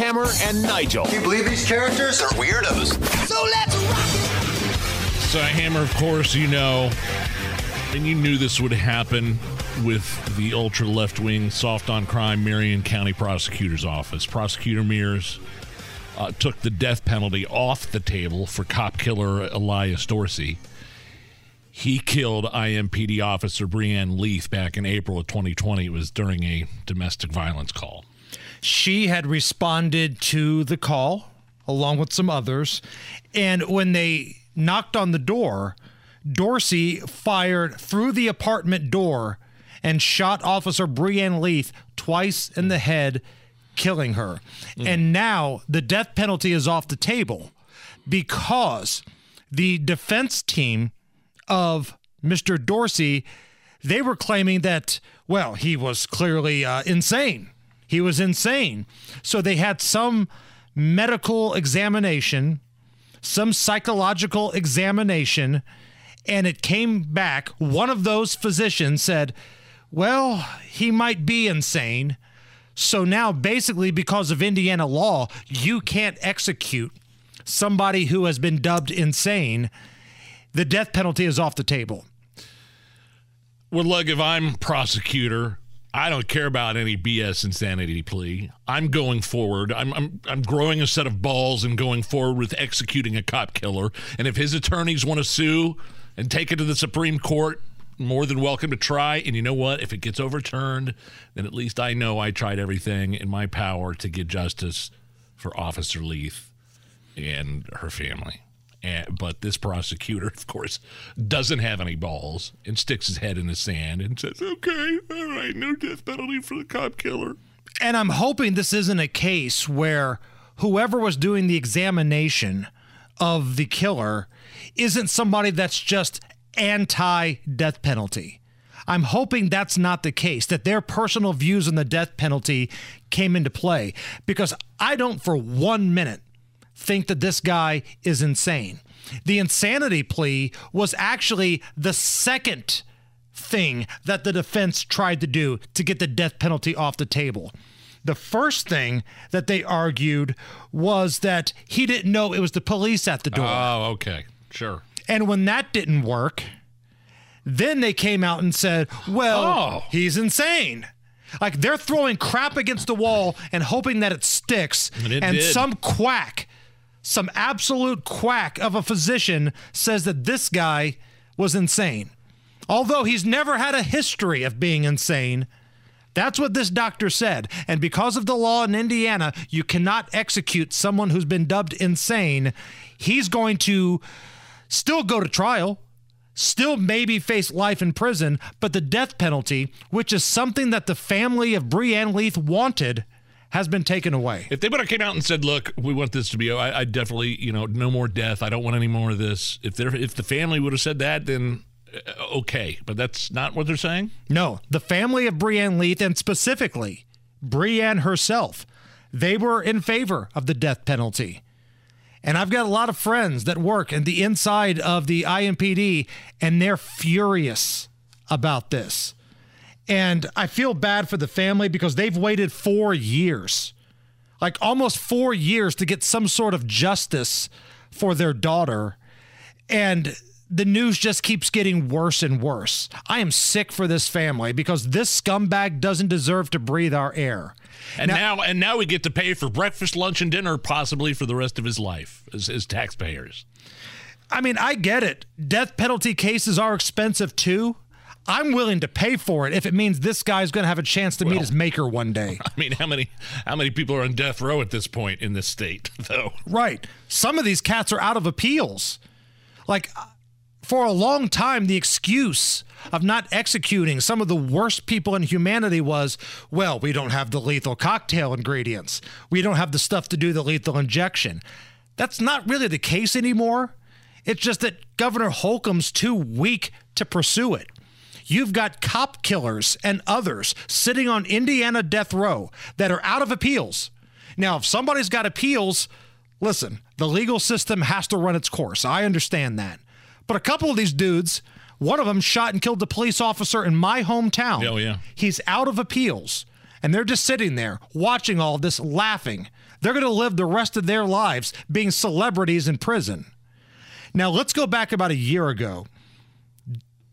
Hammer and Nigel. Do you believe these characters are weirdos? So let's rock! So, Hammer, of course, you know, and you knew this would happen with the ultra left wing soft on crime Marion County Prosecutor's Office. Prosecutor Mears uh, took the death penalty off the table for cop killer Elliahs Dorsey. He killed IMPD officer Breann Leath back in April of 2020. It was during a domestic violence call. She had responded to the call along with some others. And when they knocked on the door, Dorsey fired through the apartment door and shot Officer Breann Leath twice in the head, killing her. Mm. And now the death penalty is off the table because the defense team of Mr. Dorsey, they were claiming that, well, he was clearly uh, insane he was insane. So they had some medical examination, some psychological examination, and it came back. One of those physicians said, Well, he might be insane. So now, basically, because of Indiana law, you can't execute somebody who has been dubbed insane. The death penalty is off the table. Well, look, if I'm prosecutor I don't care about any BS insanity plea. I'm going forward. I'm, I'm I'm growing a set of balls and going forward with executing a cop killer. And if his attorneys want to sue and take it to the Supreme Court, more than welcome to try. And you know what? If it gets overturned, then at least I know I tried everything in my power to get justice for Officer Leath and her family. And, but this prosecutor, of course, doesn't have any balls and sticks his head in the sand and says, okay, all right, no death penalty for the cop killer. And I'm hoping this isn't a case where whoever was doing the examination of the killer isn't somebody that's just anti death penalty. I'm hoping that's not the case, that their personal views on the death penalty came into play, because I don't for one minute think that this guy is insane. The insanity plea was actually the second thing that the defense tried to do to get the death penalty off the table. The first thing that they argued was that he didn't know it was the police at the door. Oh, okay. Sure. And when that didn't work, then they came out and said, well, oh. he's insane. Like they're throwing crap against the wall and hoping that it sticks. And, it and some quack some absolute quack of a physician says that this guy was insane. Although he's never had a history of being insane, that's what this doctor said. And because of the law in Indiana, you cannot execute someone who's been dubbed insane. He's going to still go to trial, still maybe face life in prison, but the death penalty, which is something that the family of Breann Leath wanted, has been taken away. If they would have came out and said, "Look, we want this to be," I, I definitely, you know, no more death. I don't want any more of this. If they if the family would have said that, then uh, okay. But that's not what they're saying. No, the family of Breann Leath, and specifically Breann herself, they were in favor of the death penalty. And I've got a lot of friends that work in the inside of the IMPD, and they're furious about this. And I feel bad for the family because they've waited four years, like almost four years to get some sort of justice for their daughter. And the news just keeps getting worse and worse. I am sick for this family because this scumbag doesn't deserve to breathe our air. And now, now and now we get to pay for breakfast, lunch, and dinner possibly for the rest of his life as, as taxpayers. I mean, I get it. Death penalty cases are expensive too. I'm willing to pay for it if it means this guy's going to have a chance to well, meet his maker one day. I mean, how many how many people are on death row at this point in this state, though? Right. Some of these cats are out of appeals. Like uh, for a long time, the excuse of not executing some of the worst people in humanity was, well, we don't have the lethal cocktail ingredients. We don't have the stuff to do the lethal injection. That's not really the case anymore. It's just that Governor Holcomb's too weak to pursue it. You've got cop killers and others sitting on Indiana death row that are out of appeals. Now, if somebody's got appeals, listen, the legal system has to run its course. I understand that. But a couple of these dudes, one of them shot and killed a police officer in my hometown. Oh, yeah. He's out of appeals. And they're just sitting there watching all this, laughing. They're going to live the rest of their lives being celebrities in prison. Now, let's go back about a year ago.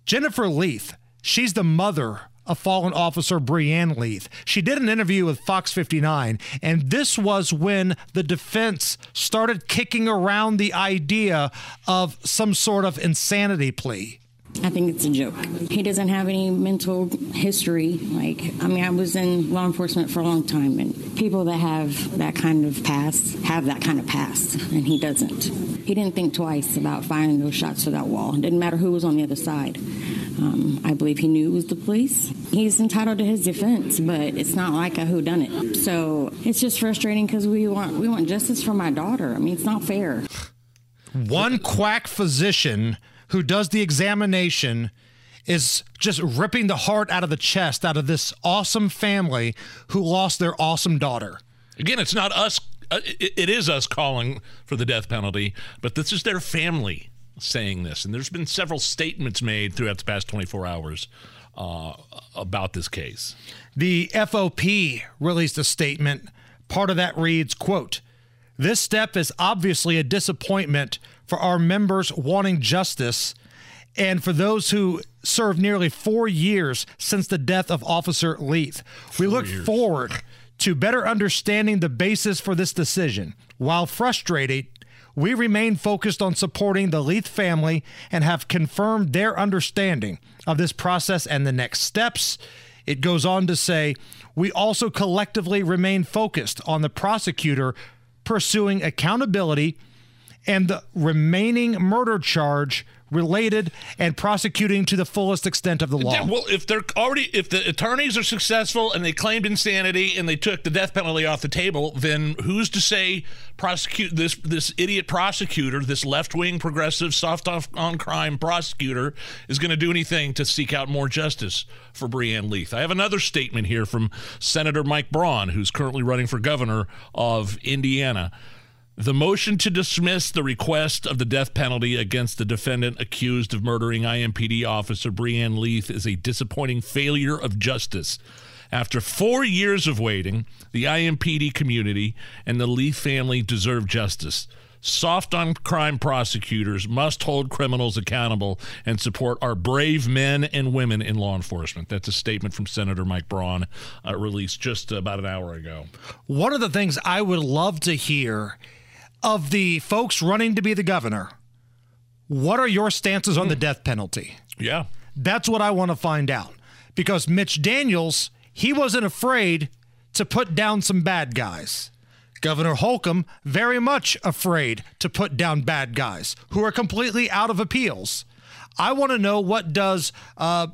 Jennifer Leath, she's the mother of fallen officer Breann Leath. She did an interview with Fox 59, and this was when the defense started kicking around the idea of some sort of insanity plea. I think it's a joke. He doesn't have any mental history. Like, I mean, I was in law enforcement for a long time, and people that have that kind of past have that kind of past, and he doesn't. He didn't think twice about firing those shots to that wall. It didn't matter who was on the other side. Um, I believe he knew it was the police. He's entitled to his defense, but it's not like a whodunit. So it's just frustrating because we want we want justice for my daughter. I mean, it's not fair. One quack physician who does the examination is just ripping the heart out of the chest out of this awesome family who lost their awesome daughter. Again, it's not us. Uh, it, it is us calling for the death penalty, but this is their family saying this. And there's been several statements made throughout the past 24 hours uh, about this case. The FOP released a statement. Part of that reads, quote, this step is obviously a disappointment for our members wanting justice and for those who served nearly four years since the death of Officer Leath. We look years. forward to better understanding the basis for this decision. While frustrated, we remain focused on supporting the Leath family and have confirmed their understanding of this process and the next steps. It goes on to say, we also collectively remain focused on the prosecutor pursuing accountability and the remaining murder charge related and prosecuting to the fullest extent of the law. Well, if they're already, if the attorneys are successful and they claimed insanity and they took the death penalty off the table, then who's to say prosecute this this idiot prosecutor, this left wing progressive soft on crime prosecutor, is going to do anything to seek out more justice for Breann Leath? I have another statement here from Senator Mike Braun, who's currently running for governor of Indiana. The motion to dismiss the request of the death penalty against the defendant accused of murdering IMPD officer Breann Leath is a disappointing failure of justice. After four years of waiting, the IMPD community and the Leath family deserve justice. Soft on crime prosecutors must hold criminals accountable and support our brave men and women in law enforcement. That's a statement from Senator Mike Braun, uh, released just about an hour ago. One of the things I would love to hear of the folks running to be the governor, what are your stances on the death penalty? Yeah. That's what I want to find out. Because Mitch Daniels, he wasn't afraid to put down some bad guys. Governor Holcomb, very much afraid to put down bad guys who are completely out of appeals. I want to know what does, uh,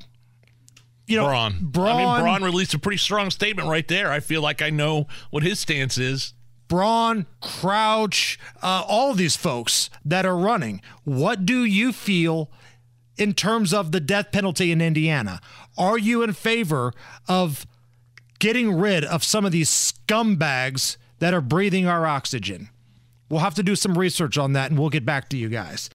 you know, Braun. Braun, I mean, Braun released a pretty strong statement right there. I feel like I know what his stance is. Braun, Crouch, uh, all these folks that are running. What do you feel in terms of the death penalty in Indiana? Are you in favor of getting rid of some of these scumbags that are breathing our oxygen? We'll have to do some research on that and we'll get back to you guys.